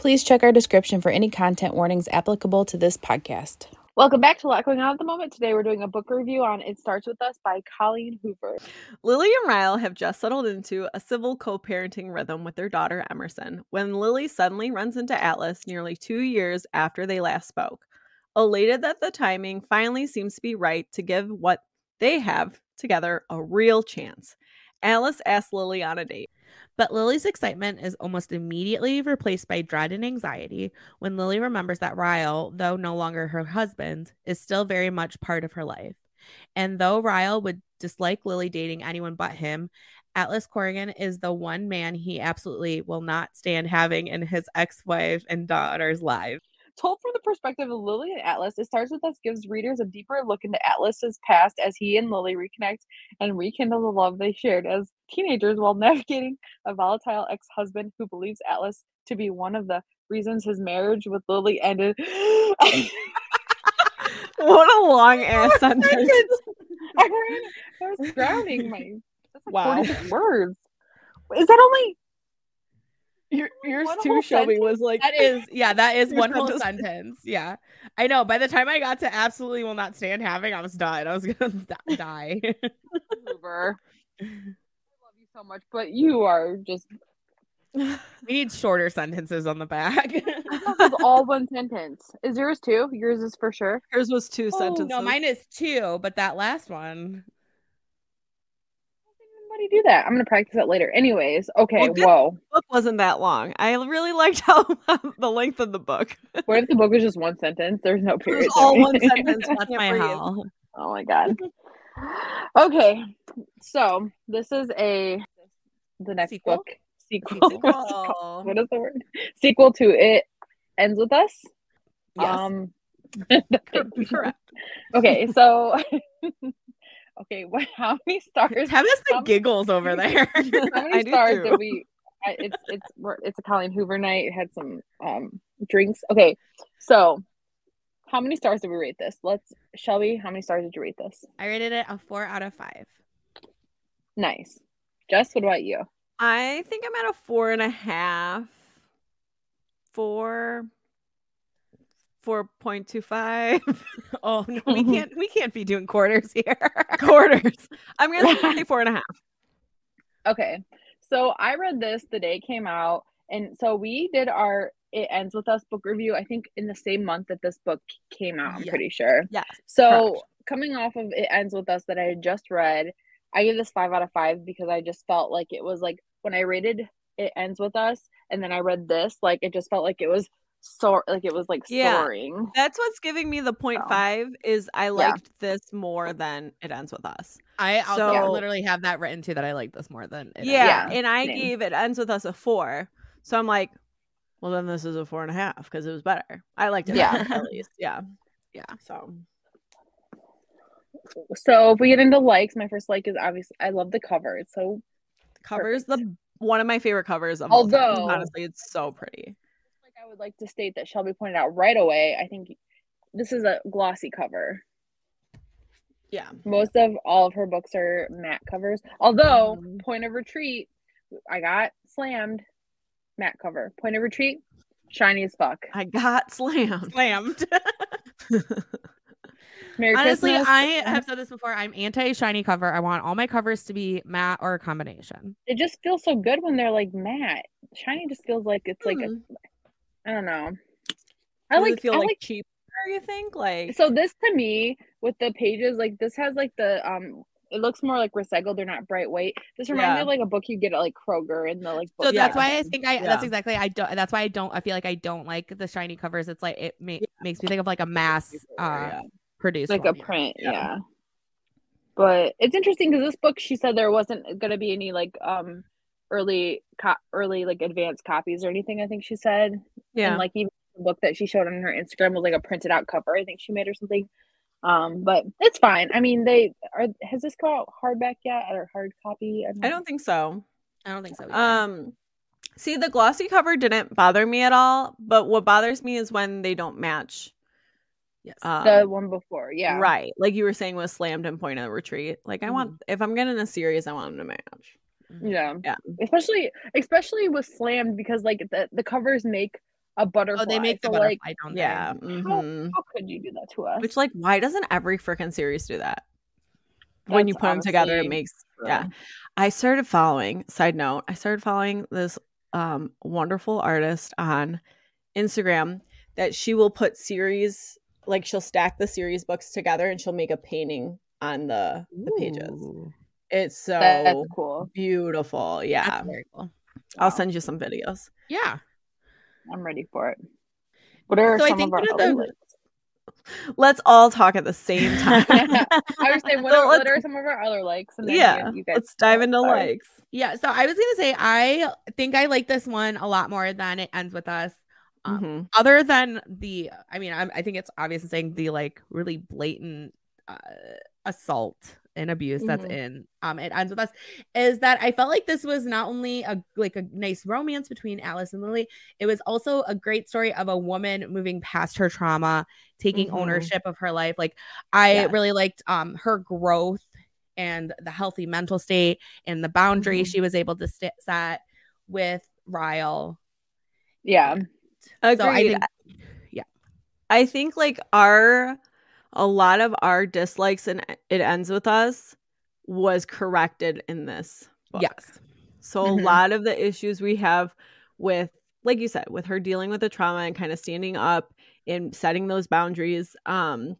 Please check our description for any content warnings applicable to this podcast. Welcome back to a lot going on at the moment. Today we're doing a book review on It Starts With Us by Colleen Hoover. Lily and Ryle have just settled into a civil co parenting rhythm with their daughter Emerson when Lily suddenly runs into Atlas nearly two years after they last spoke. Elated that the timing finally seems to be right to give what they have together a real chance. Atlas asks Lily on a date. But Lily's excitement is almost immediately replaced by dread and anxiety when Lily remembers that Ryle, though no longer her husband, is still very much part of her life. And though Ryle would dislike Lily dating anyone but him, Atlas Corrigan is the one man he absolutely will not stand having in his ex wife and daughter's lives. Told from the perspective of Lily and Atlas, It Starts With Us gives readers a deeper look into Atlas's past as he and Lily reconnect and rekindle the love they shared as teenagers while navigating a volatile ex husband who believes Atlas to be one of the reasons his marriage with Lily ended. What a long ass sentence. I, ran, I was drowning my. That's like Wow. words. Is that only Your, yours One too, whole Shelby, sentence? was like That is, yeah, that is one whole sentence. sentence. Yeah. I know. By the time I got to absolutely will not stand having, I was done. I was going to die. Hoover? I love you so much, but you are just we need shorter sentences on the back. This was all one sentence. Is yours too? Yours is for sure. Hers was two Oh, sentences. no, mine is two, but that last one. Why do you do that? I'm gonna practice that later. Anyways, okay. Well, good. whoa. book wasn't that long. I really liked how the length of the book. What if the book was just one sentence? There's no It period. was all one sentence. That's my hell. oh my god. Okay, so this is a the next Sequel? book sequel. What's? Sequel. What is the word? Sequel to it ends with us. Yes. Um. Correct. Okay, so. Okay, what? How many stars? Have us the giggles over there. How I many do stars too. did we? I- It's it's it's a Colleen Hoover night. Had some um drinks. Okay, so how many stars did we rate this? Let's Shelby. How many stars did you rate this? I rated it a four out of five. Nice. Jess, what about you? I think I'm at a four and a half. Four. Four point two five Oh no, we can't. We can't be doing quarters here. quarters. I'm gonna say four and a half. Okay, so I read this the day it came out, and so we did our "It Ends with Us" book review. I think in the same month that this book came out. I'm Yeah. pretty sure. yeah So correct. coming off of It Ends With Us that I had just read, I gave this five out of five because I just felt like it was like when I rated It Ends With Us and then I read this, like it just felt like it was so like it was like Yeah. soaring. That's what's giving me the point So. five is I liked this more than it ends with us. I also So- literally have that written too that I like this more than it Yeah, Yeah, and I same. gave it ends with us a four. So I'm like, well then this is a four and a half because it was better. I liked it Yeah. at least. Yeah. Yeah. So So if we get into likes, my first like is obviously I love the cover. It's so covers the one of my favorite covers of all time. Although- Honestly, it's so pretty. Like I would like to state that Shelby pointed out right away. I think this is a glossy cover. Yeah. Most of all of her books are matte covers. Although Mhm. Point of Retreat, I got slammed matte cover. Point of Retreat, shiny as fuck. I got slammed. slammed. Merry Honestly, Christmas. I have said this before. I'm anti shiny cover. I want all my covers to be matte or a combination. it just feels so good when they're like matte. Shiny just feels like it's like Hmm. a, I don't know. I Does it like feel I like, like cheaper, you think? Like so this to me with the pages like this has like the um it looks more like recycled they're not bright white this reminds me of like a book you get at like kroger in the like So that's Yeah. why I think I. That's exactly. I don't. That's why I don't. I feel like I don't like the shiny covers. It's like it ma- makes me think of like a mass uh, produced like one. a print Yeah. yeah, but it's interesting because this book she said there wasn't gonna be any like um early co- early like advanced copies or anything. I think she said. Yeah. And like even the book that she showed on her Instagram was like a printed out cover. I think she made or something. Um, but it's fine. I mean, they are. Has this come out hardback yet or hard copy? I don't think so. I don't think so. Either. Um, see, the glossy cover didn't bother me at all, but what bothers me is when they don't match. yes. Um, the one before. Yeah. Right. Like you were saying with Slammed and Point of the Retreat. Like, I want, if I'm getting a series, I want them to match. Yeah. Yeah. Especially especially with slammed because like the, the covers make a butterfly. oh, they make the so, butterfly, like don't Yeah. they? mhm. how could you do that to us? Which, like, why doesn't every freaking series do that? when you put them together, it makes, true. yeah. I started following, side note, I started following this um, wonderful artist on Instagram that she will put series, like, she'll stack the series books together and she'll make a painting on the, the pages. Ooh, It's so That's cool. beautiful. Yeah. That's very cool. I'll Wow. send you some videos. Yeah. I'm ready for it. What are So I some think of our one of other the- lists? Let's all talk at the same time. I was saying, what, So are, what are some of our other likes? And then yeah. you, you guys Let's dive into Sorry. likes. Yeah. So I was gonna say I think I like this one a lot more than it ends with us. Um, Mhm. Other than the, I mean, I'm, I think it's obvious in saying the like really blatant uh, assault and abuse that's Mhm. in um it ends with us is that I felt like this was not only a like a nice romance between Atlas and Lily, it was also a great story of a woman moving past her trauma, taking Mhm. ownership of her life. Like I Yes. really liked um her growth and the healthy mental state and the boundaries Mhm. she was able to st- set with Ryle. Yeah. Agreed. So I think yeah I think like our a lot of our dislikes and it ends with us was corrected in this book. yes. So Mhm. a lot of the issues we have with like you said with her dealing with the trauma and kind of standing up and setting those boundaries um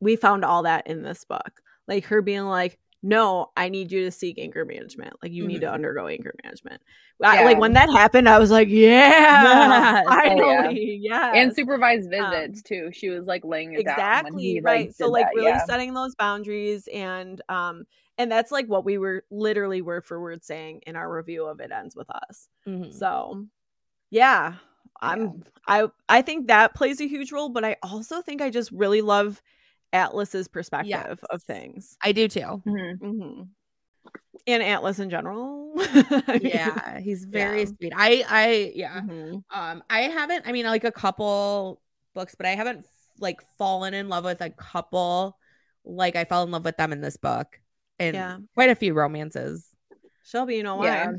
we found all that in this book. Like her being like no, I need you to seek anger management. Like you need to undergo anger management. I- Yeah. like when that happened, I was like, Yes. yeah, Oh, yeah. yes. And supervised Um, visits too. She was like laying it down when exactly he, right so like that, really yeah. setting those boundaries and um and that's like what we were literally word for word saying in our review of it ends with us Mhm. so yeah i'm i i think that plays a huge role but i also think i just really love atlas's perspective of things I do too. Mhm. hmm and atlas in general mean, Yeah, he's very Yeah. sweet. I I yeah. mhm. Um I haven't I mean like a couple books, but I haven't like fallen in love with a couple like I fell in love with them in this book. And Yeah. quite a few romances. shelby you know why Yeah.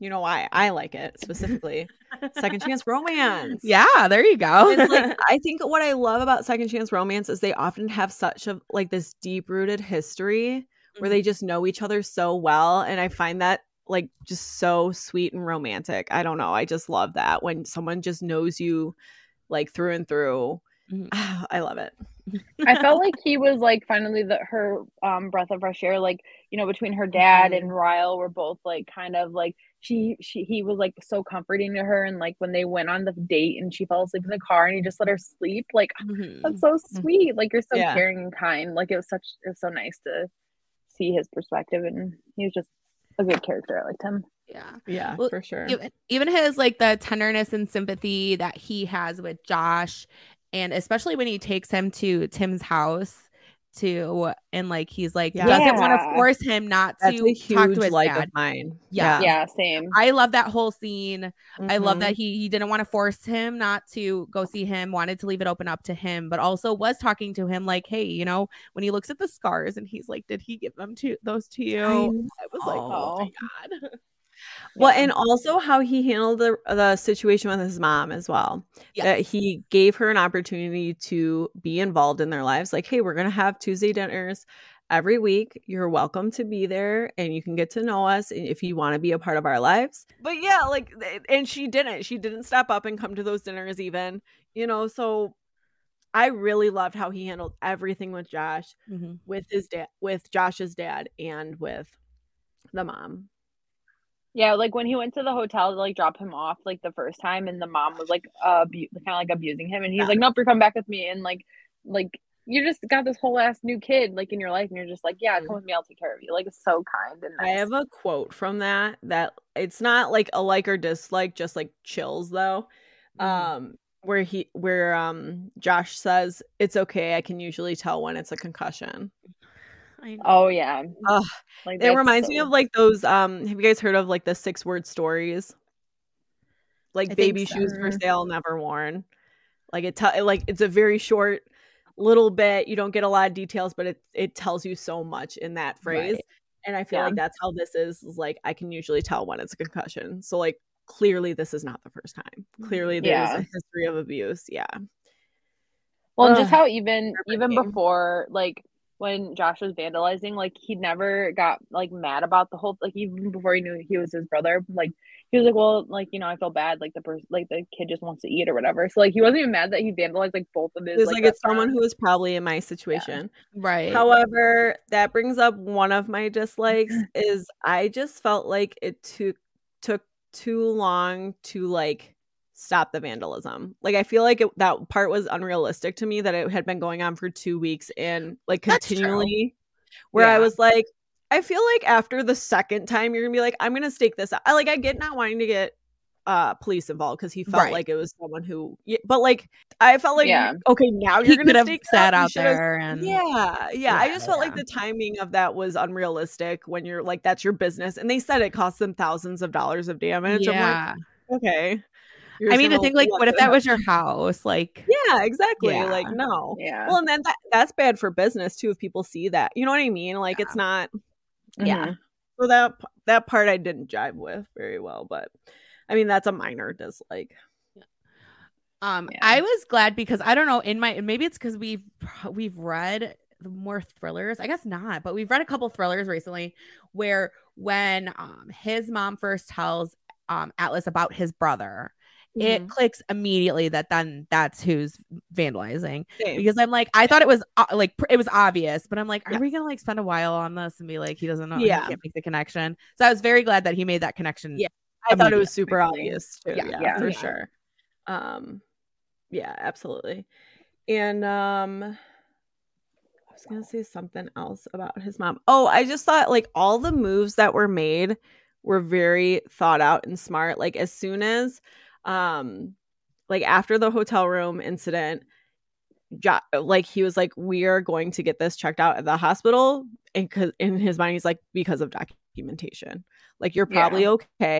You know why i like it specifically second chance romance Yeah, there you go. it's like I think what I love about second chance romance is they often have such a like this deep rooted history where they just know each other so well and I find that like just so sweet and romantic. I don't know. I just love that when someone just knows you like through and through. Mhm. I love it. I felt like he was like finally the her um breath of fresh air. Like you know, between her dad Mm-hmm. and Ryle were both like kind of like she she he was like so comforting to her. And like when they went on the date and she fell asleep in the car and he just let her sleep. Like Mhm. that's so sweet. Like you're so Mm-hmm. Yeah. caring and kind. Like it was such it was so nice to see his perspective and he was just a good character. I liked him. yeah. Yeah, Well, for sure. even, even his like the tenderness and sympathy that he has with Josh, and especially when he takes him to Tim's house to and like he's like Yeah. doesn't want to force him not That's to a talk to his like dad. of mine. Yeah. Yeah, same. I love that whole scene. I love Mhm. that he he didn't want to force him not to go see him, wanted to leave it open up to him, but also was talking to him like, hey, you know, when he looks at the scars and he's like, did he give them to those to you? I I was like, oh my god. Well, and also how he handled the the situation with his mom as well. That he gave her an opportunity to be involved in their lives. Like, hey, we're gonna have Tuesday dinners every week. You're welcome to be there, and you can get to know us if you want to be a part of our lives. But yeah, like, and she didn't. She didn't step up and come to those dinners, even. You know, so I really loved how he handled everything with Josh, Mhm. with his dad, with Josh's dad, and with the mom. Yeah, like when he went to the hotel to like drop him off like the first time, and the mom was like uh abu- kind of like abusing him, and he's Yeah. like, "Nope, you're coming back with me," and like like you just got this whole ass new kid like in your life, and you're just like, yeah, Mhm. come with me, I'll take care of you. Like it's so kind and I have a quote from that that it's not like a like or dislike, just like chills though. Mhm. Um where he where um Josh says, It's okay, I can usually tell when it's a concussion. Oh yeah, Ugh, like it reminds me of like those um have you guys heard of like the six word stories? Like I baby so. shoes for sale, never worn. Like it tell like it's a very short little bit. You don't get a lot of details, but it it tells you so much in that phrase. Right. And I feel Yeah. like that's how this is, is like I can usually tell when it's a concussion. So like clearly this is not the first time. Clearly there's Yeah. a history of abuse. Yeah. Well, just how even even before like when Josh was vandalizing, like he never got like mad about the whole like even before he knew he was his brother, like he was like, Well, like, you know, I feel bad, like the person like the kid just wants to eat or whatever. So like he wasn't even mad that he vandalized like both of his It's like, it's someone restaurants. who is probably in my situation. Right. However, that brings up one of my dislikes is I just felt like it took took too long to like stop the vandalism. Like I feel like it, that part was unrealistic to me that it had been going on for 2 weeks and like continually where I was like I feel like after the second time you're going to be like I'm going to stake this out. I like I get not wanting to get uh police involved because he felt Right. like it was someone who but like I felt like Yeah. okay now you're gonna stake You out there and yeah, yeah. I just felt like the timing of that was unrealistic when you're like, that's your business. And they said it cost them thousands of dollars of damage. yeah. I'm like, okay. I mean, to think like, what if that was your house? Like, Yeah, exactly. Yeah. Like, no. Yeah. Well, and then that, that's bad for business too if people see that. You know what I mean? Like, it's not, yeah. Mhm. So that that part I didn't jive with very well, but I mean, that's a minor dislike. um, Yeah. I was glad because I don't know. In my maybe it's because we've we've read more thrillers. I guess not, but we've read a couple thrillers recently where when um his mom first tells um Atlas about his brother. It Mhm. clicks immediately that then that's who's vandalizing Same. because I'm like I thought it was uh, like it was obvious, but I'm like, are Yeah. we gonna like spend a while on this and be like he doesn't know, Yeah. he can't make the connection. So I was very glad that he made that connection. Yeah. I thought it was super obvious too. Yeah, Yeah, yeah, for sure. Um, yeah, absolutely. And um, I was gonna say something else about his mom. Oh, I just thought like all the moves that were made were very thought out and smart. Like as soon as, um, like after the hotel room incident. Jo- like he was like, we are going to get this checked out at the hospital, and cause in his mind he's like, because of documentation. Like you're Yeah. probably okay,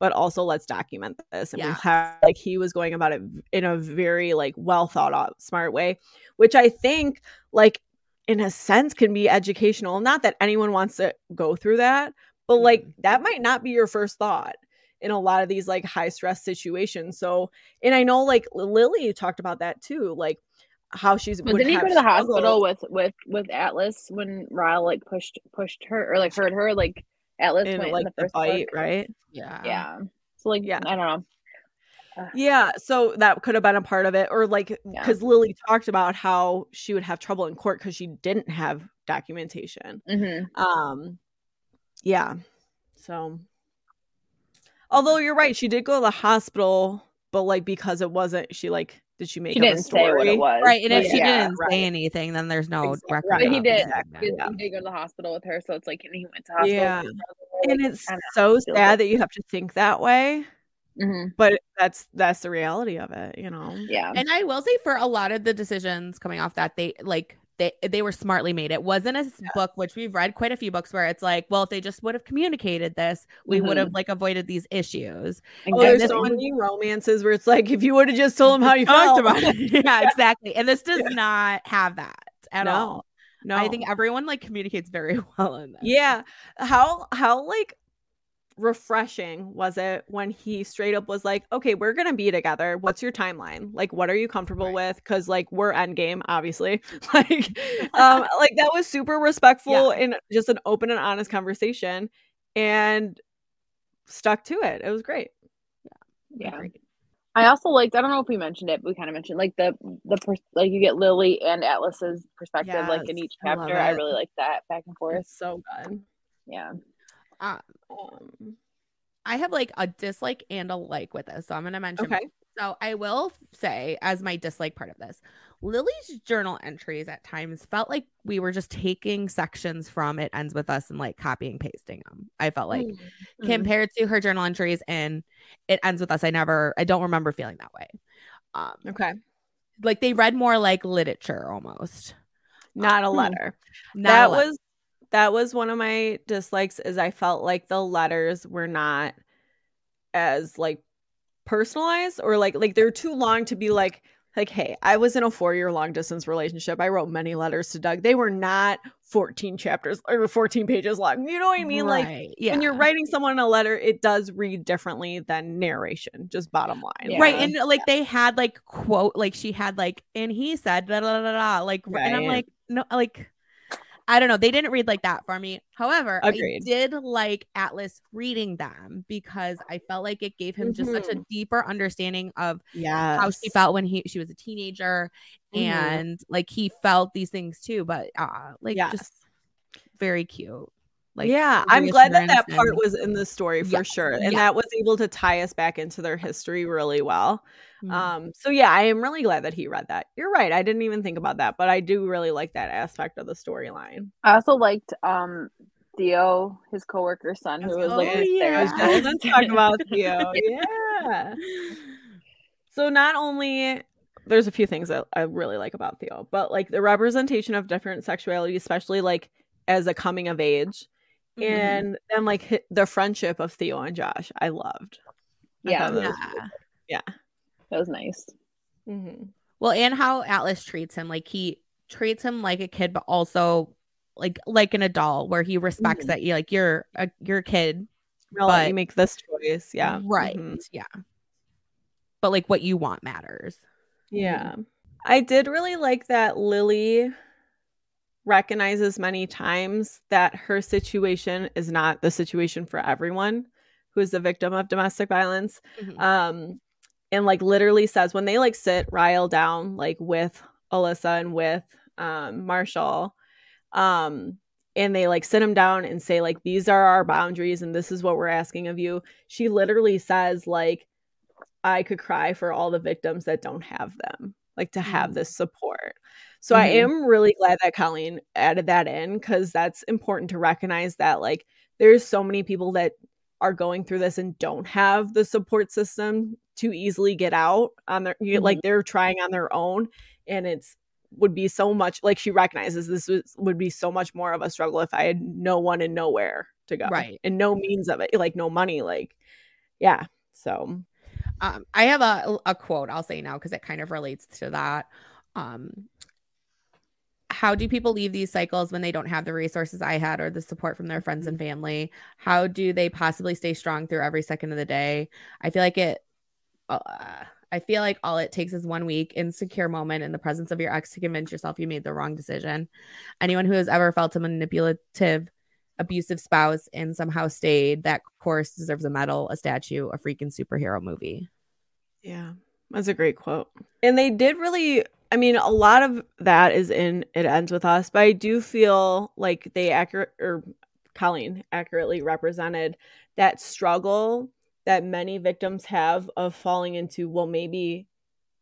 but also let's document this. And we have like he was going about it in a very like well thought out, smart way, which I think like in a sense can be educational. Not that anyone wants to go through that, but like Mhm. that might not be your first thought in a lot of these like high stress situations. So, and I know like Lily talked about that too, like how she's But didn't he go to the hospital with with with Atlas when Ryle like pushed pushed her or like hurt her? Like Atlas in went like in the the first fight, book. right? Yeah. Yeah. So like Yeah. I don't know. Yeah, so that could have been a part of it, or like Yeah. because Lily talked about how she would have trouble in court because she didn't have documentation. hmm Um, yeah, so although you're right, she did go to the hospital, but like because it wasn't, she like did she make She up didn't say what story? it was. Right. And but if she didn't right. say anything, then there's no Exactly. record. Right. But he did. Exactly. He, Yeah. he did go to the hospital with her, so it's like and he went to hospital. Yeah. with And it's I so sad good. that you have to think that way, hmm but that's that's the reality of it, you know. Yeah. And I will say for a lot of the decisions coming off that they like they they were smartly made. It wasn't a s- book which we've read quite a few books where it's like, well, if they just would have communicated this, we would mm-hmm. have like avoided these issues. Oh, there's so one- many romances where it's like if you would have just told him how you Talked oh, felt about it. yeah, exactly. And this does not have that at No. all. No, I think everyone like communicates very well in this. Yeah. How how like refreshing was it when he straight up was like, "Okay, we're going to be together. What's your timeline? Like what are you comfortable Right. with cuz like we're end game obviously." like um like that was super respectful and just an open and honest conversation and stuck to it. It was great. Yeah. Agreed. I also liked. I don't know if we mentioned it. But we kind of mentioned like the the pers- like you get Lily and Atlas's perspective like in each chapter. I, it. really like that back and forth. It's so good. Yeah. Um, I have like a dislike and a like with this. So I'm going to mention okay. So I will say, as my dislike part of this, Lily's journal entries at times felt like we were just taking sections from it ends with us and like copying pasting them. I felt like Mm-hmm. compared to her journal entries and it ends with us. I never, I don't remember feeling that way. Um, Okay. like they read more like literature almost. Not a Hmm. letter. Not that a le- was that was one of my dislikes is I felt like the letters were not as like personalized or like like they're too long to be like like hey I was in a 4 year long distance relationship I wrote many letters to Doug they were not 14 chapters or 14 pages long you know what I mean like yeah. when you're writing someone a letter it does read differently than narration just bottom line Yeah. Right. And like they had like quote, like she had like, and he said, da, da, da, da, like, and I'm like, no, like, I don't know. They didn't read like that for me. However, Agreed. I did like Atlas reading them because I felt like it gave him just such a deeper understanding of yeah how she felt when he she was a teenager Mhm. and like he felt these things too. But uh like yes. just very cute. Like yeah, I'm glad that that reassurance part and- was in the story for Yes, sure, and yeah. that was able to tie us back into their history really well. Mhm. Um, so yeah, I am really glad that he read that. You're right, I didn't even think about that, but I do really like that aspect of the storyline. I also liked um Theo, his coworker's son, who was like Oh, his yeah. I was therapist. just gonna talk about Theo. Yeah. So not only there's a few things that I really like about Theo, but like the representation of different sexuality, especially like as a coming of age, Mhm. and then like the friendship of Theo and Josh, I loved. I Yeah, thought that was yeah. that was nice. Mhm. Well, and how Atlas treats him, like he treats him like a kid, but also like like an adult, where he respects Mhm. that you like you're a you're a kid, I'll But- you make this choice. Yeah. right? Mhm. Yeah, but like what you want matters. Yeah. I did really like that Lily recognizes many times that her situation is not the situation for everyone who is the victim of domestic violence. Mhm. Um and like literally says when they like sit Ryle down like with Alyssa and with um Marshall um and they like sit him down and say like these are our boundaries and this is what we're asking of you. She literally says like I could cry for all the victims that don't have them, like to have Mm. this support. So I Mhm. am really glad that Colleen added that in because that's important to recognize that like there's so many people that are going through this and don't have the support system to easily get out on their you- like they're trying on their own and it's would be so much like she recognizes this was, would be so much more of a struggle if I had no one and nowhere to go Right. and no means of it like no money like yeah so Um, I have a a quote I'll say now because it kind of relates to that. Um, how do people leave these cycles when they don't have the resources I had or the support from their friends and family? How do they possibly stay strong through every second of the day? I feel like it. Uh, I feel like all it takes is one week insecure moment in the presence of your ex to convince yourself you made the wrong decision. Anyone who has ever felt a manipulative, abusive spouse and somehow stayed, that course deserves a medal, a statue, a freaking superhero movie. Yeah, that's a great quote. And they did really, I mean, a lot of that is in It Ends With Us, but I do feel like they accurate, or Colleen accurately represented that struggle that many victims have of falling into, well, maybe,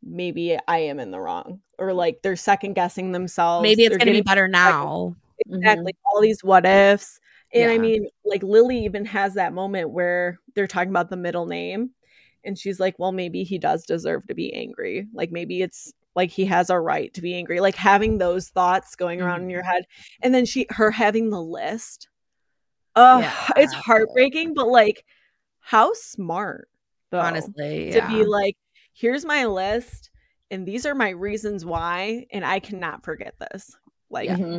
maybe I am in the wrong, or like they're second guessing themselves. Maybe it's going to be better now. exactly mm-hmm. all these what ifs and i mean like lily even has that moment where they're talking about the middle name and she's like well maybe he does deserve to be angry like maybe it's like he has a right to be angry like having those thoughts going around in your head and then she her having the list uh it's heartbreaking but like how smart though Honestly, to yeah. be like here's my list and these are my reasons why and i cannot forget this like Yeah. Mhm.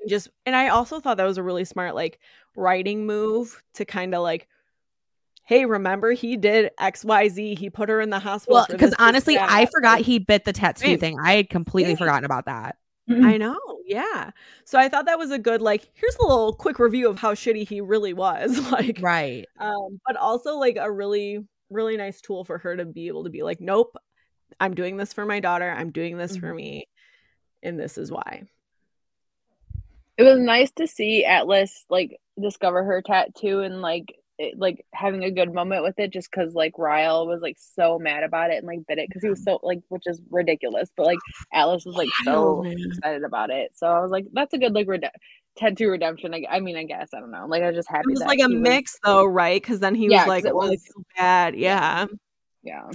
and just and I also thought that was a really smart like writing move to kind of like hey remember he did xyz he put her in the hospital well, because this, this, honestly, that. I forgot he bit the tattoo Same. thing. I had completely Same. forgotten about that. I know yeah so I thought that was a good like here's a little quick review of how shitty he really was like Right. um but also like a really really nice tool for her to be able to be like nope I'm doing this for my daughter I'm doing this for Mhm. me and this is why It was nice to see Atlas like discover her tattoo and like it, like having a good moment with it just because like Ryle was like so mad about it and like bit it because he was so like which is ridiculous but like Atlas was like so excited about it so I was like that's a good like rede- tattoo redemption I, I mean I guess I don't know like I was just happy It was like a he was- mix though, right? Because then he Yeah, was like, it "Oh, was- feel bad." Yeah. yeah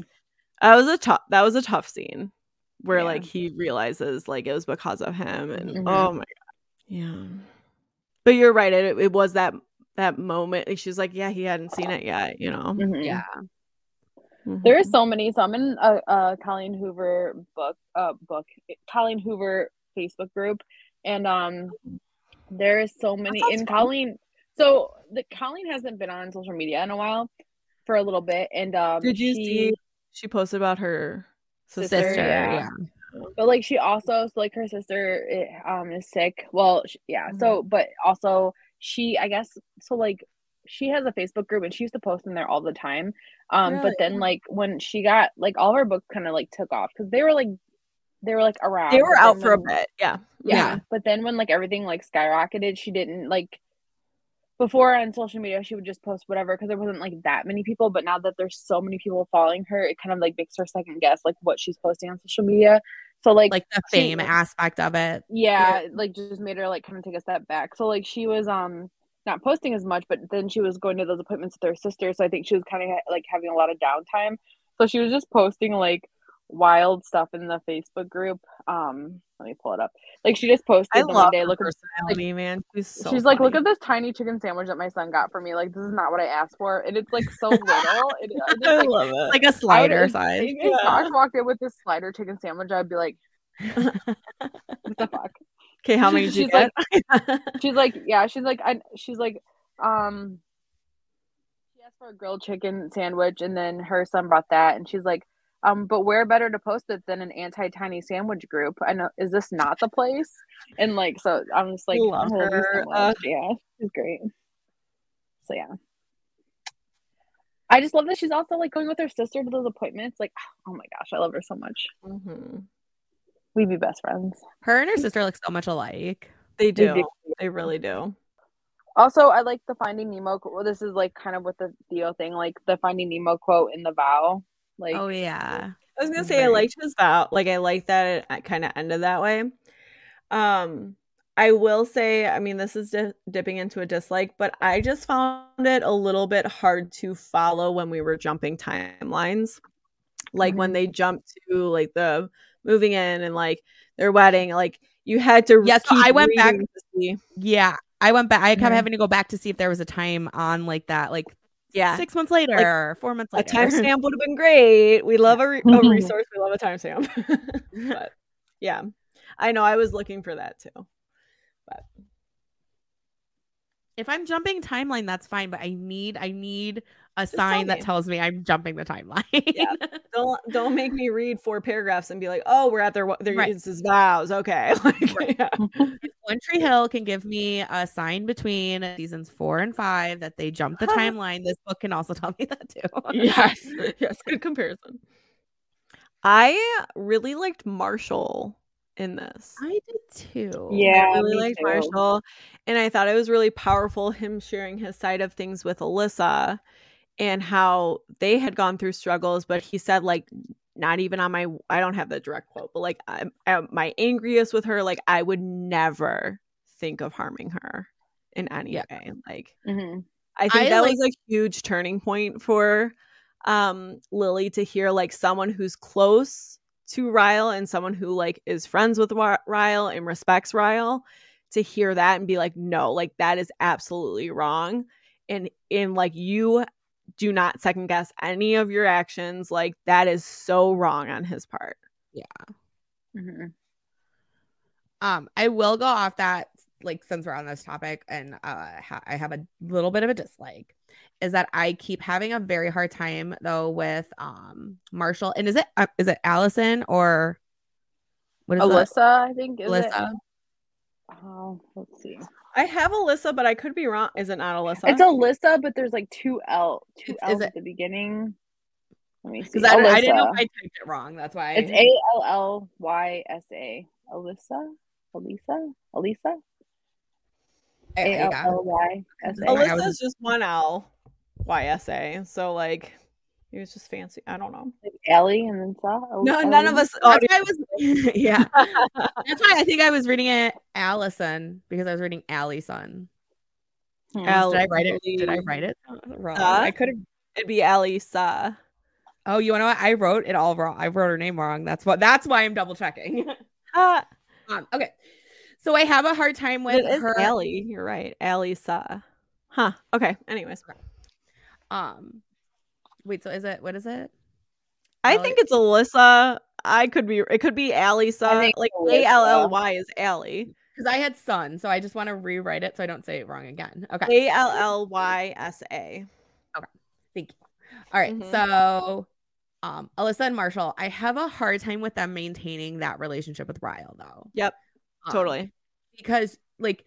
That was a tough that was a tough scene where Yeah. like he realizes like it was because of him and Mhm. oh my god. Yeah. But you're right, it, it was that that moment. She's like, Yeah, he hadn't seen it yet, you know. Mhm. Yeah. There Mhm. are so many. So I'm in a, a Colleen Hoover book, uh, book, Colleen Hoover Facebook group, and um, there is so many. sounds And fun. Colleen, so the Colleen hasn't been on social media in a while, for a little bit, and um, Did you she- see she posted about her sister? Sister, Sister, yeah. yeah. But like she also, so like her sister, eh, um, is sick. Well, sh yeah. So, but also she, I guess, so like she has a Facebook group and she used to post in there all the time. Um, Really? but then like when she got like all of her books kind of like took off because they were like they were like around. They were out then for a bit. Yeah. Yeah. Yeah. But then when like everything like skyrocketed, she didn't like before on social media she would just post whatever because there wasn't like that many people. But now that there's so many people following her, it kind of like makes her second guess like what she's posting on social media. So like Like the she- fame aspect of it. yeah, it, like just made her like kind of take a step back. So like she was um not posting as much, but then she was going to those appointments with her sister. So I think she was kind of like having a lot of downtime. So she was just posting like wild stuff in the Facebook group. Um, let me pull it up. Like she just posted I the love one day. her Look at personality, man. She's so she's like, look at this tiny chicken sandwich that my son got for me. Like this is not what I asked for, and it's like so little. It, I just, I like, love it. Like a I would- slider if- size. If, if Yeah. Josh walked in with this slider chicken sandwich, I'd be like, what the fuck? Okay, how many did you She's get? like- she's like yeah she's like I, she's like um she asked for a grilled chicken sandwich and then her son brought that and she's like um but where better to post it than an anti-tiny sandwich group i know is this not the place and like so i'm just like love I you so her. Uh, yeah she's great so yeah i just love that she's also like going with her sister to those appointments like oh my gosh i love her so much Mhm. we'd be best friends Her and her sister look so much alike. They They do. do. They really do. Also, I like the Finding Nemo. qu- Well, this is like kind of with the Theo thing, like the Finding Nemo quote in the vow. Like, oh yeah. I was gonna say I liked his vow. Like I like that it kind of ended that way. Um, I will say, I mean, this is di- dipping into a dislike, but I just found it a little bit hard to follow when we were jumping timelines. Like when Mhm. they jumped to like the moving in and like their wedding, like you had to. Yeah, so I went back- to see. Yeah. I went back I kept Mhm. having to go back to see if there was a time on like that, like Yeah, six months later or four months later. a timestamp would have been great. We love a, re- a resource. We love a timestamp. but yeah, I know. I was looking for that too. But if I'm jumping timeline, that's fine, but I need I need a sign that tells me I'm jumping the timeline. Yeah. Don't don't make me read four paragraphs and be like, oh, we're at their their Right. his vows. Okay, like, yeah. One Tree Hill can give me a sign between seasons four and five that they jumped the timeline. This book can also tell me that too. yes, yes, good comparison. I really liked Marshall in this. I did too. Yeah, I really liked too. Marshall, and I thought it was really powerful him sharing his side of things with Alyssa, and how they had gone through struggles. But he said, like, not even on my, I don't have the direct quote, but like, I'm at my angriest with her, like, I would never think of harming her in any Yeah. way. Like, Mhm. I think I that like- was a huge turning point for um Lily to hear like someone who's close to Ryle and someone who like is friends with Ryle and respects Ryle to hear that and be like no like that is absolutely wrong and in like you do not second guess any of your actions like that is so wrong on his part Mhm. Um, I will go off that like since we're on this topic, and uh, ha- I have a little bit of a dislike. Is that I keep having a very hard time though with um Marshall, and is it uh, is it Allison or what is Alyssa, I think. it? Is Alyssa? It? Oh, let's see. I have Alyssa but I could be wrong is it not Alyssa It's Alyssa, but there's like two L, two It's- is L's at the beginning. Let me see. Because I, I didn't know if I typed it wrong. That's why It's A L L Y S A. Alyssa? Alyssa, Alyssa. I- A L yeah. L Y S A. I was- Alyssa's just one L YSA. So like he was just fancy. I don't know. Like Allie and then saw. No, none of us. Oh, That's why I was, yeah. That's why I think I was reading it Allison because I was reading Allie's son. Al- Did I write it? Did I write it wrong? Huh? I could have. It'd be Alisa. Oh, you know what? I wrote it all wrong. I wrote her name wrong. That's what. That's why I'm double checking. Ah, um, okay, so I have a hard time with it is her. Allie. You're right, Alisa. Huh. Okay. Anyways, Um, wait. So is it? What is it? I Allie- think it's Alyssa. I could be. It could be Alisa. think Like Alyssa. A L L Y is Allie. Because I had son, so I just want to rewrite it so I don't say it wrong again. Okay. A L L Y S A. Okay. Thank you. All right, Mhm. So, um, Alyssa and Marshall, I have a hard time with them maintaining that relationship with Ryle, though. Yep. Um, Totally. Because, like,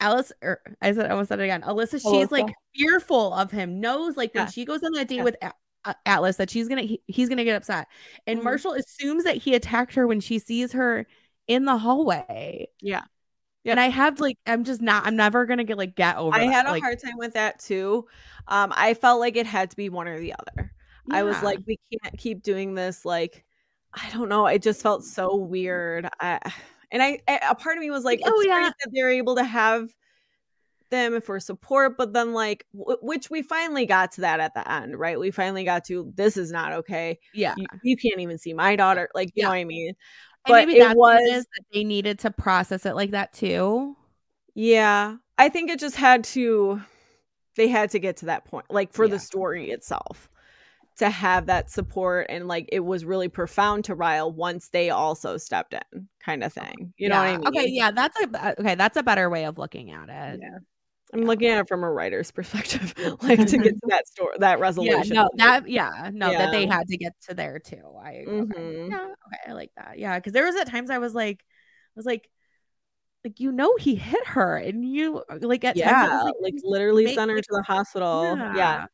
Alice, or I said, I almost said it again. Alyssa, she's like fearful of him. Knows, like, when Yeah. she goes on that date Yeah. with A- uh, Atlas, that she's gonna he, he's gonna get upset. And Mhm. Marshall assumes that he attacked her when she sees her in the hallway. Yeah. And I have like, I'm just not. I'm never gonna get like get over. I that. had a like, hard time with that too. Um, I felt like it had to be one or the other. I was like, we can't keep doing this. Like, I don't know. It just felt so weird. I, and I, a part of me was like, Oh, it's yeah. great that they're able to have them for support, but then like, w- which we finally got to that at the end, right? We finally got to this is not okay. yeah. You, you can't even see my daughter. Like, you Yeah. know what I mean? And But maybe it that's what it was- that they needed to process it like that too. Yeah, I think it just had to they had to get to that point like for Yeah. the story itself to have that support and like it was really profound to Ryle once they also stepped in kind of thing. You know what I mean? Okay, yeah, that's a okay, that's a better way of looking at it. Yeah. I'm looking at it from a writer's perspective like to get to that story that resolution. Yeah, no, that yeah, no, that they had to get to there too. I. Mhm. yeah, okay, I like that. Yeah, because there was at times I was like, I was like, like you know he hit her, and you like at yeah, was like, literally sent her to the hospital. yeah. yeah.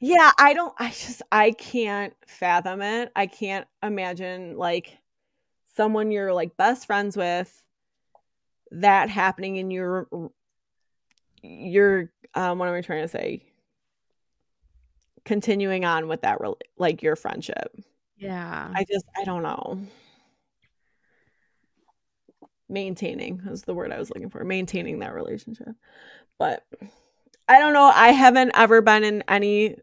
Yeah, I don't I just I can't fathom it. I can't imagine like someone you're like best friends with that happening and you're you're um what am I trying to say? Continuing on with that like your friendship. yeah. I just I don't know. Maintaining is the word I was looking for. Maintaining that relationship. But I don't know. I haven't ever been in any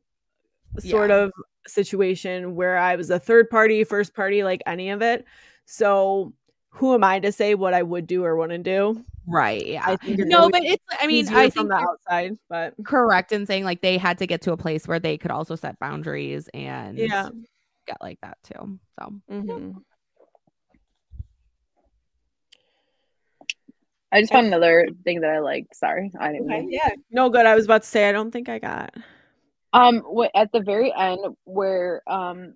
sort Yeah. of situation where I was a third party, first party, like any of it. So who am I to say what I would do or wouldn't do? right. Yeah. I think no, but it's. I mean, easier I from think the outside, but correct in saying like they had to get to a place where they could also set boundaries and yeah. get like that too. So hmm I just found another thing that I liked. Sorry, I didn't. Okay. Yeah. No good. I was about to say I don't think I got. Um, at the very end where um,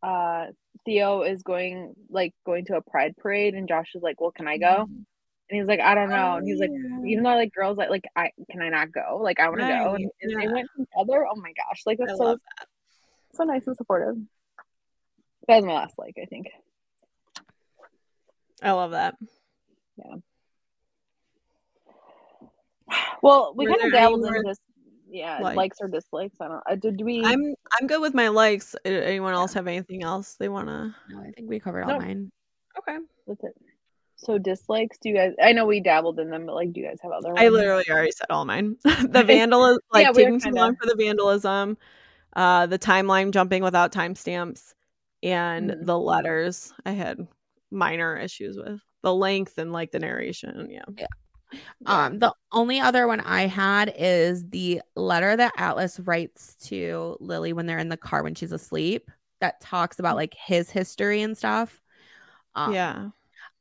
uh, Theo is going like going to a pride parade, and Josh is like, "Well, can I go?" And he's like, "I don't know." And he's like, even though like girls like like I can I not go? Like I want to go. Right, And, and they yeah. went together. Oh my gosh, like I that's so love so nice and supportive. That was my last like I think. I love that. Yeah. Well, we Were kind of dabbled in this. Yeah, likes? likes or dislikes. I don't. Uh, did we? I'm I'm good with my likes. Anyone else have anything else they want to? no, I think we covered all No. mine. Okay. That's it. So dislikes. Do you guys? I know we dabbled in them, but like, do you guys have other? I literally already said all mine. the vandalism, like Yeah, we were taking too kinda- long for the vandalism, uh, the timeline jumping without timestamps, and Mhm. the letters. I had minor issues with the length and like the narration. Yeah. Yeah. Um, the only other one I had is the letter that Atlas writes to Lily when they're in the car when she's asleep that talks about like his history and stuff. Um, yeah.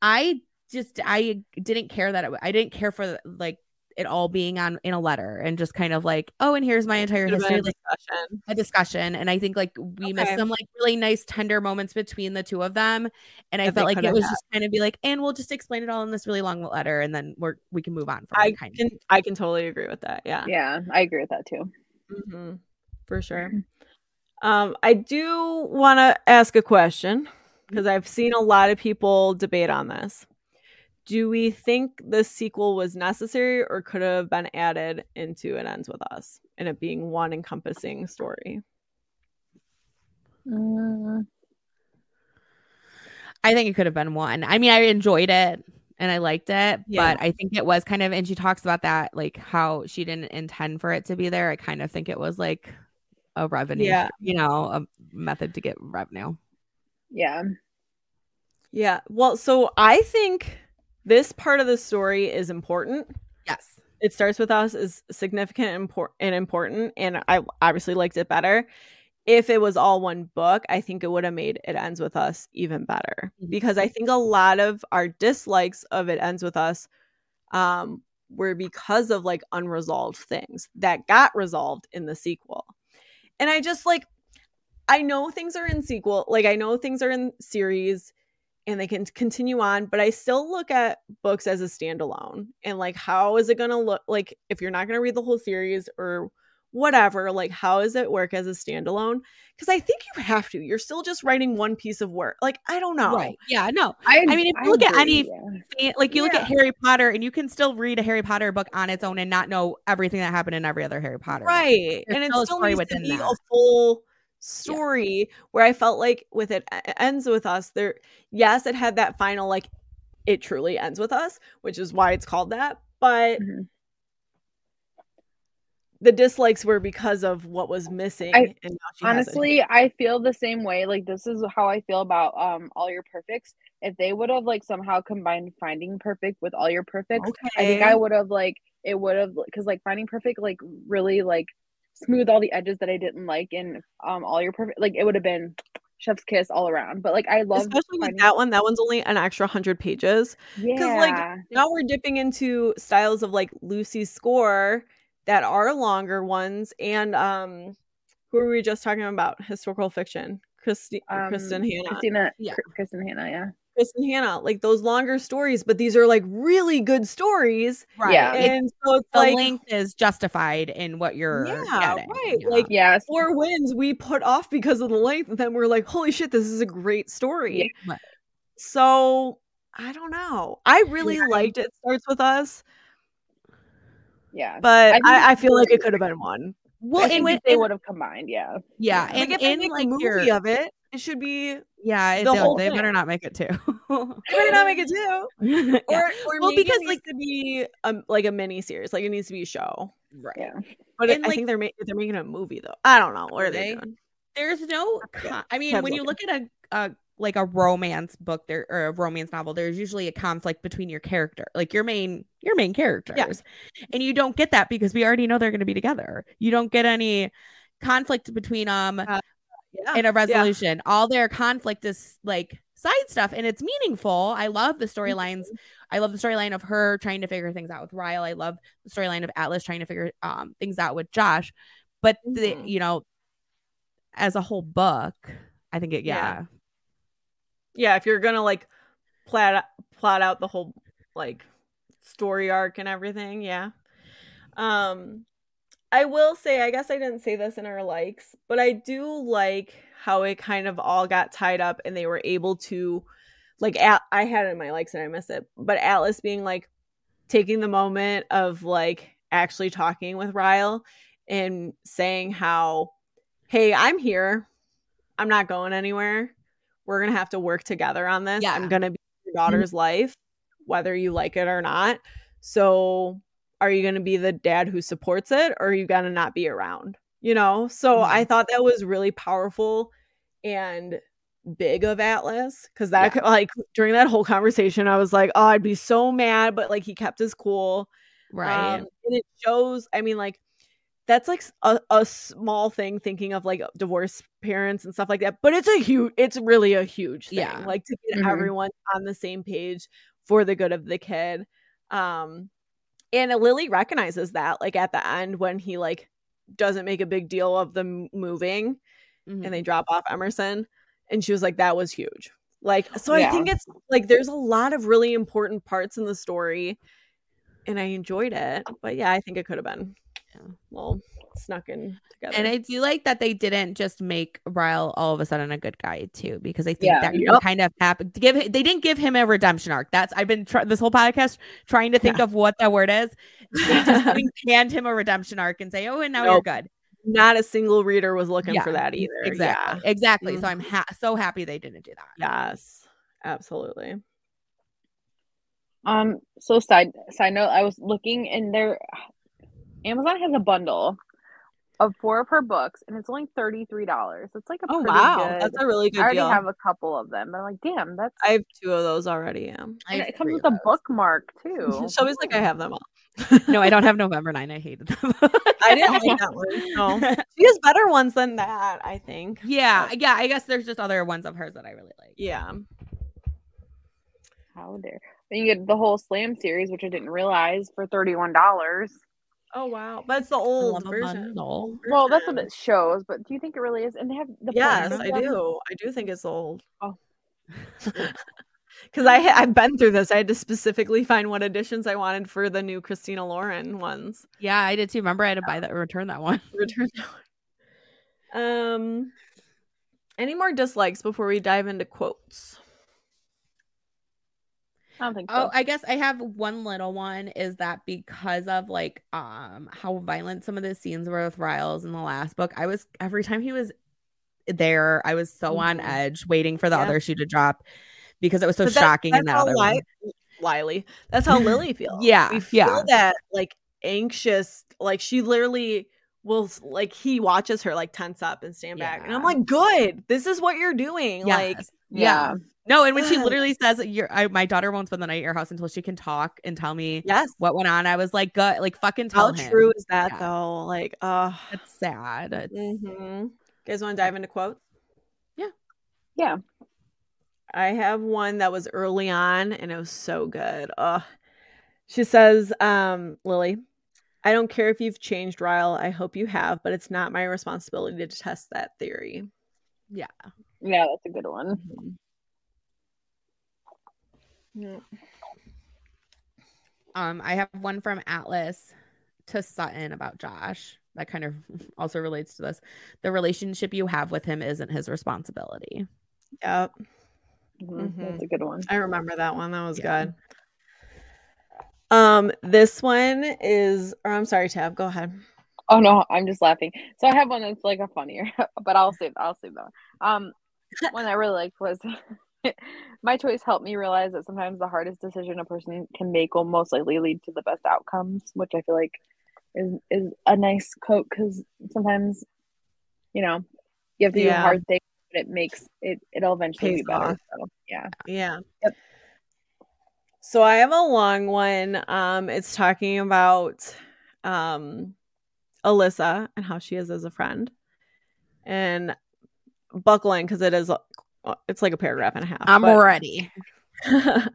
I just I didn't care that it, I didn't care for like it all being on in a letter and just kind of like oh and here's my entire history a discussion. a discussion and I think like we missed some like really nice tender moments between the two of them and I That felt like it was had. just kind of be like and we'll just explain it all in this really long letter and then we're we can move on from I it kind of can I can totally agree with that. Yeah. Yeah, I agree with that too. hmm For sure. Um, I do want to ask a question because I've seen a lot of people debate on this. Do we think the sequel was necessary or could have been added into It Ends With Us and it being one encompassing story? Mm, I think it could have been one. I mean, I enjoyed it and I liked it, Yeah. but I think it was kind of, and she talks about that, like how she didn't intend for it to be there. I kind of think it was like a revenue, Yeah. you know, a method to get revenue. yeah. Yeah. Well, so I think this part of the story is important. Yes. It starts with us is significant and, impor- and important, and I obviously liked it better. If it was all one book, I think it would have made It Ends With Us even better Mhm. because I think a lot of our dislikes of It Ends With Us um, were because of like unresolved things that got resolved in the sequel. And I just like, I know things are in sequel, like I know things are in series and they can continue on, but I still look at books as a standalone and like, how is it going to look like if you're not going to read the whole series or whatever, like, how does it work as a standalone? Because I think you have to. You're still just writing one piece of work. Like, I don't know. Right. Yeah. No. I, I mean, if you look at any- yeah. Like you look Yeah. at Harry Potter and you can still read a Harry Potter book on its own and not know everything that happened in every other Harry Potter. right There's and it still a still needs to within be a that. full story where i felt like with it it ends with us there yes it had that final like it truly ends with us which is why it's called that but Mhm. the dislikes were because of what was missing I- and now she has it. Honestly, I feel the same way. Like this is how I feel about um all your perfects. If they would have like somehow combined finding perfect with all your perfects, I think I would have like it would have because like finding perfect like really like smooth all the edges that I didn't like in um all your perfect like it would have been chef's kiss all around. But like I love especially with that one that one's only an extra 100 pages yeah. like, now we're dipping into styles of like Lucy's score that are longer ones and um who were we just talking about historical fiction Christi- um, Kristin Hannah Christina, Yeah. Kr- Kristin Hannah, yeah. Kristin Hannah like those longer stories but these are like really good stories Right. Yeah. It- and so it's the like length is justified in what you're Yeah, getting, right, you know? like- Yes. Four Winds we put off because of the length and then we're like holy shit this is a great story Yeah. So I don't know I really liked it starts with us Yeah. but think I, I feel like it could have been one I well and think when they would have combined, yeah. yeah like and if they in make like a movie your of it, it should be yeah it, the they- whole they better not make it too they better not make it too. yeah. Or or Well, maybe because, it needs like- to be a, like a mini series, like it needs to be a show. right Yeah. But And, I like- think they're ma- they're making a movie though. I don't know what Are are they, they? doing. there's no con- i mean kept when you look at a, a like a romance book there or a romance novel there's usually a conflict between your character like your main your main characters and you don't get that because we already know they're going to be together you don't get any conflict between them Uh, Yeah, in a yeah. resolution all their conflict is like side stuff and it's meaningful i love the storylines i love the storyline of her trying to figure things out with ryle i love the storyline of atlas trying to figure um things out with josh but the, Mhm. you know as a whole book i think it Yeah. yeah, yeah. If you're gonna like plot plot out the whole like story arc and everything, yeah. Um, I will say, I guess I didn't say this in our likes, but I do like how it kind of all got tied up and they were able to, like, at, I had it in my likes and I missed it, but Atlas being like taking the moment of like actually talking with Ryle and saying how, hey, I'm here. I'm not going anywhere. We're going to have to work together on this. Yeah. I'm going to be your mm-hmm. daughter's life, whether you like it or not. So are you going to be the dad who supports it or are you going to not be around you know so i thought that was really powerful and big of atlas because that Yeah. like during that whole conversation i was like oh i'd be so mad but like he kept his cool right um, and it shows i mean like that's like a small thing thinking of like divorced parents and stuff like that but it's a huge it's really a huge thing Yeah. like to get Mhm. everyone on the same page for the good of the kid um and lily recognizes that like at the end when he like doesn't make a big deal of them moving Mhm. and they drop off emerson. And she was like that was huge. Like so i think it's like there's a lot of really important parts in the story and i enjoyed it. But yeah i think it could have been well snuck in together. And I do like that they didn't just make Ryle all of a sudden a good guy too, because I think Yeah. that Yep. kind of happened. To give they didn't give him a redemption arc. That's I've been try- this whole podcast trying to think of what that word is. They just hand him a redemption arc and say, "Oh, and now you're good." not a single reader was looking Yeah, for that either. Exactly, Yeah. exactly. So I'm ha- so happy they didn't do that. Yes. Absolutely. Um. So side side note, I was looking and there, Amazon has a bundle of four of her books, and it's only thirty three dollars. It's like a Oh pretty wow. good. That's a really good I already deal. have a couple of them, but I'm like, damn, that's. I have two of those already. Yeah. And it comes with of a bookmark too. Show me like I have them all. No, I don't have November nine. I hated them. I didn't like that one. No. She has better ones than that, I think. yeah, yeah. I guess there's just other ones of hers that I really like. Yeah. How dare? Then you get the whole Slam series, which I didn't realize for thirty one dollars. Oh wow. that's the old version. bundle. Well, that's what it shows, but do you think it really is? And they have the Yes, I them. do. I do think it's old. Oh. Because I I've been through this. I had to specifically find what editions I wanted for the new Christina Lauren ones. Yeah, I did too. Remember, I had to buy that, return that one. Return that one. Um, any more dislikes before we dive into quotes? I don't think Oh. I guess I have one little one is that because of like um how violent some of the scenes were with Riles in the last book, I was every time he was there, I was so on Mhm. edge waiting for the Yeah. other shoe to drop because it was so But that- shocking in that other Li- one. Lily. That's how Lily feels. Yeah, we feel yeah. that like anxious. Like she literally will like he watches her like tense up and stand back, and I'm like, good. This is what you're doing. Like, Yes. yeah. No, and when she literally says your I, my daughter won't spend the night at your house until she can talk and tell me yes. what went on, I was like, good, like fucking tell How him. true is that Yeah. though? Like, uh, It's sad. It's, mm-hmm. you guys want to dive into quotes? Yeah. Yeah. I have one that was early on and it was so good. Ugh. She says, um, Lily, I don't care if you've changed, Ryle. I hope you have, but it's not my responsibility to test that theory. Yeah. Yeah, that's a good one. Yeah. Um, I have one from Atlas to Sutton about Josh. That kind of also relates to this. The relationship you have with him isn't his responsibility. Yep. Mhm, Mhm. That's a good one. I remember that one. That was Yeah. good. Um, this one is or I'm sorry, Tabb, go ahead. Oh no, I'm just laughing. So I have one that's like a funnier, but I'll save I'll save that one. Um, one I really liked was my choice helped me realize that sometimes the hardest decision a person can make will most likely lead to the best outcomes, which I feel like is is a nice quote because sometimes, you know, you have to do Yeah. a hard things, but it makes it it'll eventually Pays be better. off. So yeah, Yeah. Yep. So I have a long one. Um, it's talking about um Allysa and how she is as a friend. And buckling because it is Uh, it's like a paragraph and a half. I'm ready.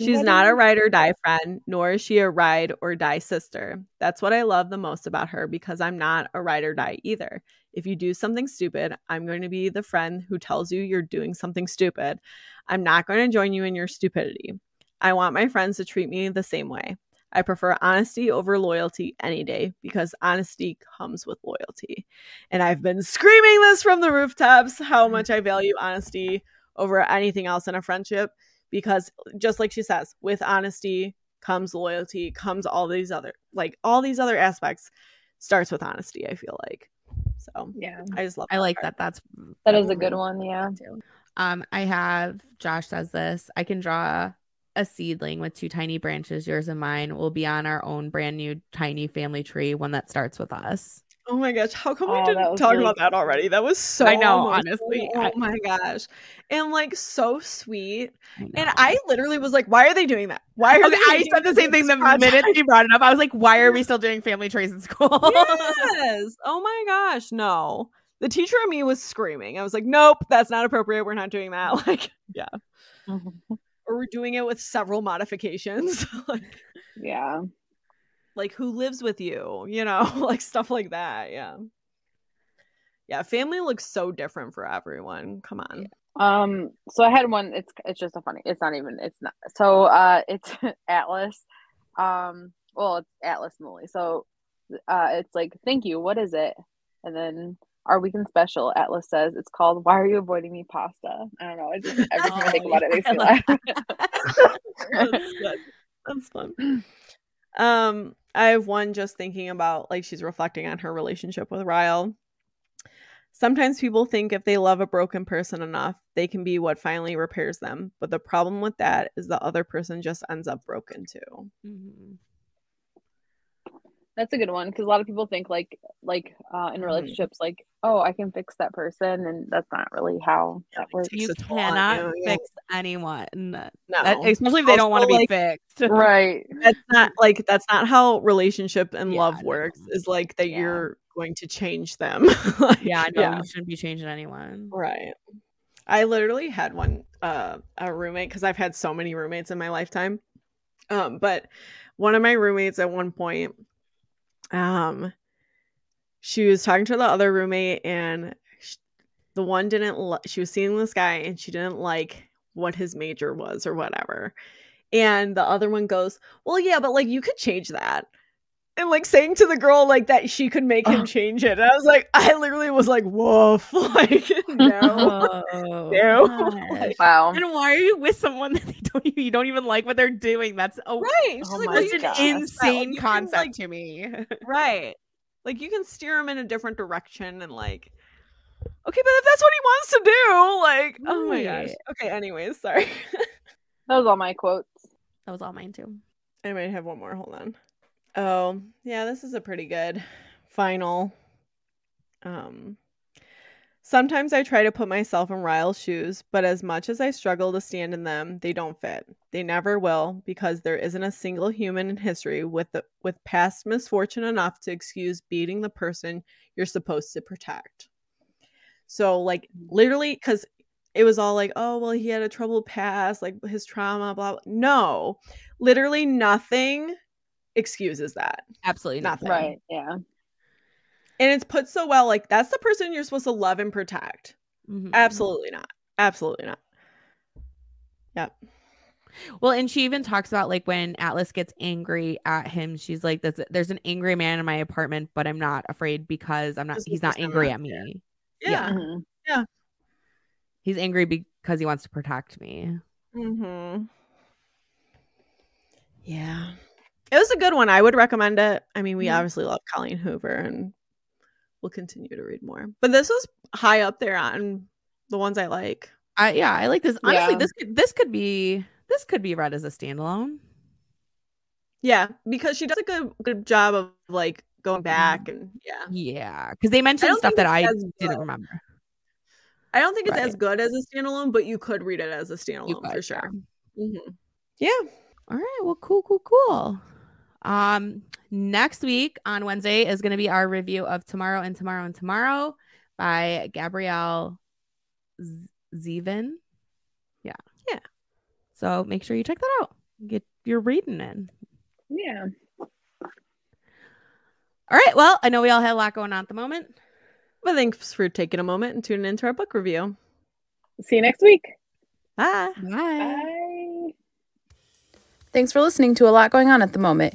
She's not a ride or die friend, nor is she a ride or die sister. That's what I love the most about her because I'm not a ride or die either. If you do something stupid, I'm going to be the friend who tells you you're doing something stupid. I'm not going to join you in your stupidity. I want my friends to treat me the same way. I prefer honesty over loyalty any day because honesty comes with loyalty. And I've been screaming this from the rooftops how much I value honesty over anything else in a friendship because just like she says, with honesty comes loyalty, comes all these other like all these other aspects starts with honesty, I feel like. So yeah, I just love I like part. that. That's that that's a good one. Yeah, too. Um, I have Josh says this. I can draw a seedling with two tiny branches, yours and mine. Will be on our own brand new tiny family tree, one that starts with us. Oh my gosh, how come Oh, we that didn't talk really about that already? That was so I know, emotional. honestly, Oh I- my gosh. And like so sweet. And. I literally was like, why are they doing that? Why are Okay, they I said the same thing the minute she brought it up. I was like, why are we still doing family trees in school? yes. Oh my gosh, no. The teacher and me was screaming. I was like, nope, that's not appropriate. We're not doing that. Like, yeah. Or we're doing it with several modifications. like, yeah. like who lives with you, you know, like stuff like that. Yeah. Yeah, family looks so different for everyone. Come on. Um, so I had one. It's it's just a funny. It's not even. It's not. So uh, it's Atlas. Um, well, it's Atlas Molly. So uh, it's like, thank you. What is it? And then our weekend special, Atlas says it's called "Why Are You Avoiding Me?" Pasta. I don't know. I just every time I think about it, it makes I me like laugh. That's good. That's fun. Um, I have one just thinking about like she's reflecting on her relationship with Ryle. Sometimes people think if they love a broken person enough, they can be what finally repairs them. But the problem with that is the other person just ends up broken too. Mhm. That's a good one because a lot of people think like like uh, in Mhm. relationships like oh I can fix that person and that's not really how that works. You a toll cannot you, fix anyone, No, That- especially if they don't want to be like, fixed. right. that's not like that's not how relationship and Yeah, love works. Is like that Yeah. you're going to change them. Like, Yeah, no, yeah. you shouldn't be changing anyone. Right. I literally had one uh a roommate because I've had so many roommates in my lifetime. Um, but one of my roommates at one point, um, she was talking to the other roommate, and sh- the one didn't. Li- she was seeing this guy, and she didn't like what his major was or whatever. And the other one goes, "Well, yeah, but like you could change that." And like saying to the girl like that she could make him Ugh. change it. And I was like, I literally was like, woof. Like, no. Oh, No. gosh. Wow. And why are you with someone that they don't you don't even like what they're doing? That's oh, Right. She's Oh like, that's an gosh. can- insane you can, concept like- to me. right. Like you can steer him in a different direction and like Okay, but if that's what he wants to do, like oh my gosh. Okay, anyways, sorry. That was all my quotes. That was all mine too. I might have one more. Hold on. Oh, yeah, this is a pretty good final. Um Sometimes I try to put myself in Ryle's shoes, but as much as I struggle to stand in them, they don't fit. They never will because there isn't a single human in history with the, with past misfortune enough to excuse beating the person you're supposed to protect. So like literally cuz it was all like, "Oh, well he had a troubled past, like his trauma, blah blah." No. Literally nothing excuses that. Absolutely Nothing. nothing. Right. Yeah. And it's put so well like that's the person you're supposed to love and protect. Mhm. Absolutely not. Absolutely not. Yep. Well, and she even talks about like when Atlas gets angry at him, she's like, "There's there's an angry man in my apartment, but I'm not afraid because I'm not. He's not angry at me. Yeah. Mhm. He's angry because he wants to protect me." Mm-hmm. Yeah. It was a good one. I would recommend it. I mean, we Mhm. obviously love Colleen Hoover and we'll continue to read more. But this was high up there on the ones I like. I yeah, I like this. Honestly, Yeah. this could this could be this could be read as a standalone. Yeah, because she does a good good job of like going back and yeah. Yeah, because they mentioned stuff that I didn't good. remember. I don't think it's Right. as good as a standalone, but you could read it as a standalone for sure. yeah. hmm Yeah. All right. Well, cool, cool, cool. Um, next week on Wednesday is going to be our review of Tomorrow and Tomorrow and Tomorrow by Gabrielle Z- Zevin. Yeah. Yeah. So make sure you check that out. Get your reading in. Yeah. All right. Well, I know we all had a lot going on at the moment. But thanks for taking a moment and tuning into our book review. See you next week. Bye. Bye. Bye. Thanks for listening to A Lot Going On at the Moment.